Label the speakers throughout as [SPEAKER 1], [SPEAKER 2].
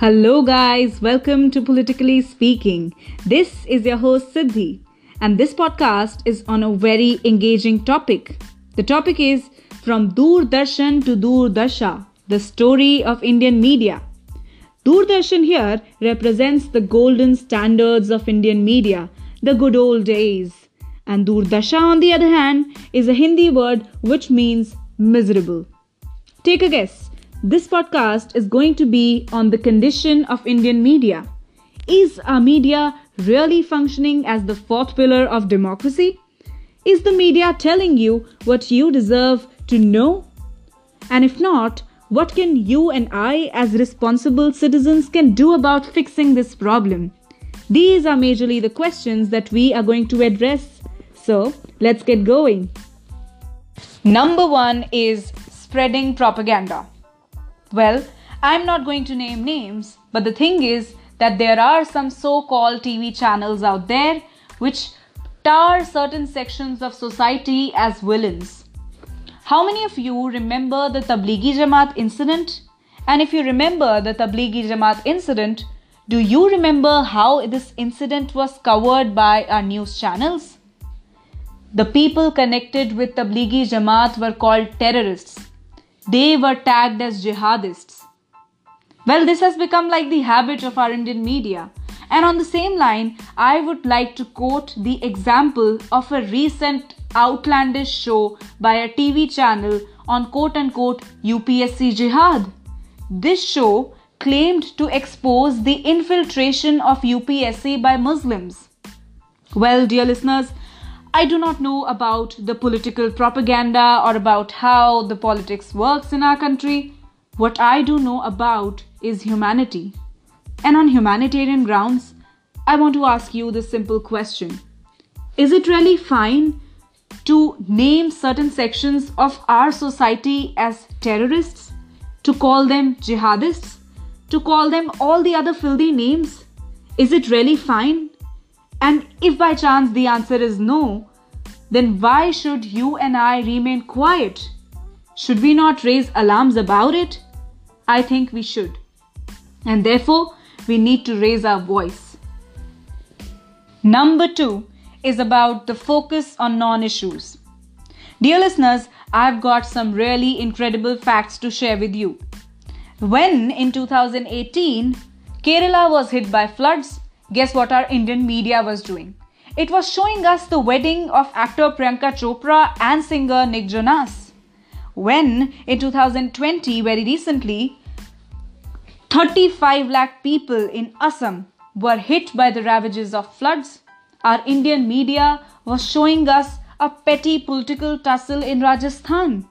[SPEAKER 1] Hello, guys. Welcome to Politically Speaking. This is your host, Siddhi, and this podcast is on a very engaging topic. The topic is From Doordarshan to Doordasha, the story of Indian media. Doordarshan here represents the golden standards of Indian media, the good old days. And Doordasha, on the other hand, is a Hindi word which means miserable. Take a guess. This podcast is going to be on the condition of Indian media. Is our media really functioning as the fourth pillar of democracy? Is the media telling you what you deserve to know? And if not, what can you and I as responsible citizens can do about fixing this problem? These are majorly the questions that we are going to address. So, let's get going. Number 1 is spreading propaganda. Well, I'm not going to name names, but the thing is that there are some so called TV channels out there which tar certain sections of society as villains. How many of you remember the Tablighi Jamaat incident? And if you remember the Tablighi Jamaat incident, do you remember how this incident was covered by our news channels? The people connected with Tablighi Jamaat were called terrorists they were tagged as jihadists. Well, this has become like the habit of our Indian media. And on the same line, I would like to quote the example of a recent outlandish show by a TV channel on quote unquote UPSC jihad. This show claimed to expose the infiltration of UPSC by Muslims. Well, dear listeners, I do not know about the political propaganda or about how the politics works in our country. What I do know about is humanity. And on humanitarian grounds, I want to ask you this simple question Is it really fine to name certain sections of our society as terrorists? To call them jihadists? To call them all the other filthy names? Is it really fine? And if by chance the answer is no, then why should you and I remain quiet? Should we not raise alarms about it? I think we should. And therefore, we need to raise our voice. Number two is about the focus on non issues. Dear listeners, I've got some really incredible facts to share with you. When in 2018 Kerala was hit by floods, guess what our Indian media was doing? It was showing us the wedding of actor Priyanka Chopra and singer Nick Jonas. When in 2020, very recently, 35 lakh people in Assam were hit by the ravages of floods, our Indian media was showing us a petty political tussle in Rajasthan.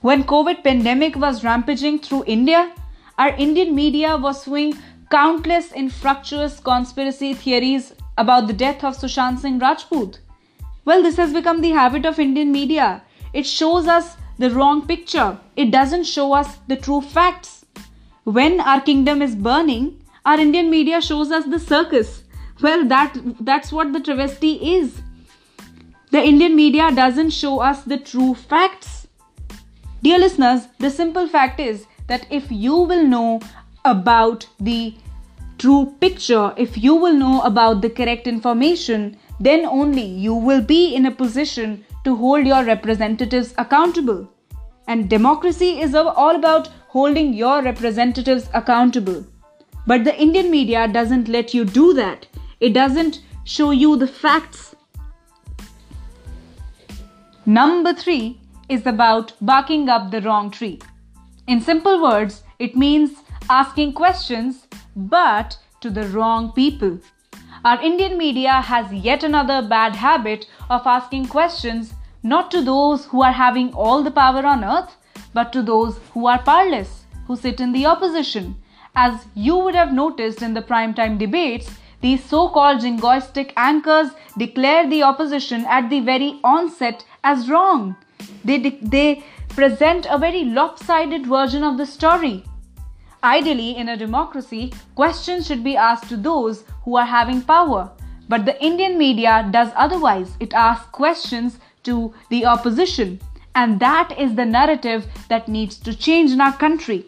[SPEAKER 1] When COVID pandemic was rampaging through India, our Indian media was showing countless infructuous conspiracy theories about the death of Sushant Singh Rajput. Well, this has become the habit of Indian media. It shows us the wrong picture, it doesn't show us the true facts. When our kingdom is burning, our Indian media shows us the circus. Well, that that's what the travesty is. The Indian media doesn't show us the true facts. Dear listeners, the simple fact is that if you will know about the true picture, if you will know about the correct information, then only you will be in a position to hold your representatives accountable. And democracy is all about holding your representatives accountable. But the Indian media doesn't let you do that. It doesn't show you the facts. Number three is about barking up the wrong tree. In simple words, it means asking questions but to the wrong people. Our Indian media has yet another bad habit of asking questions not to those who are having all the power on earth, but to those who are powerless, who sit in the opposition. As you would have noticed in the primetime debates, these so called jingoistic anchors declare the opposition at the very onset as wrong. They, de- they present a very lopsided version of the story Ideally, in a democracy, questions should be asked to those who are having power. But the Indian media does otherwise. It asks questions to the opposition. And that is the narrative that needs to change in our country.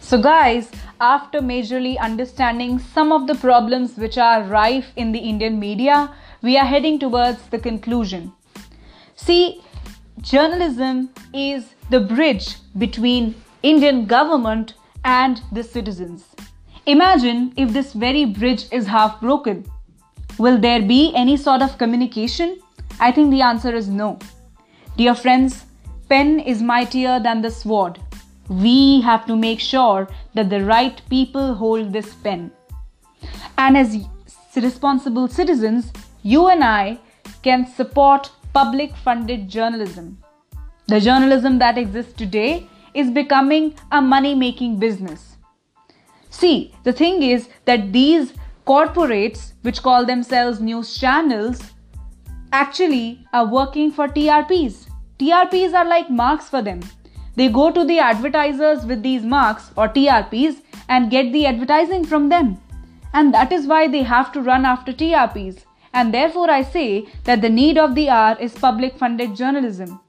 [SPEAKER 1] So, guys, after majorly understanding some of the problems which are rife in the Indian media, we are heading towards the conclusion. See, journalism is the bridge between Indian government and the citizens. Imagine if this very bridge is half broken. Will there be any sort of communication? I think the answer is no. Dear friends, pen is mightier than the sword. We have to make sure that the right people hold this pen. And as responsible citizens, you and I can support public funded journalism. The journalism that exists today is becoming a money making business. See, the thing is that these corporates, which call themselves news channels, actually are working for TRPs. TRPs are like marks for them. They go to the advertisers with these marks or TRPs and get the advertising from them. And that is why they have to run after TRPs. And therefore, I say that the need of the hour is public funded journalism.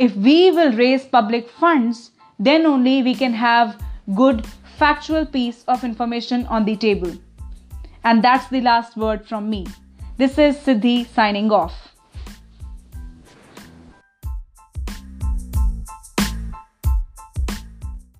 [SPEAKER 1] If we will raise public funds, then only we can have good factual piece of information on the table. And that's the last word from me. This is Siddhi signing off.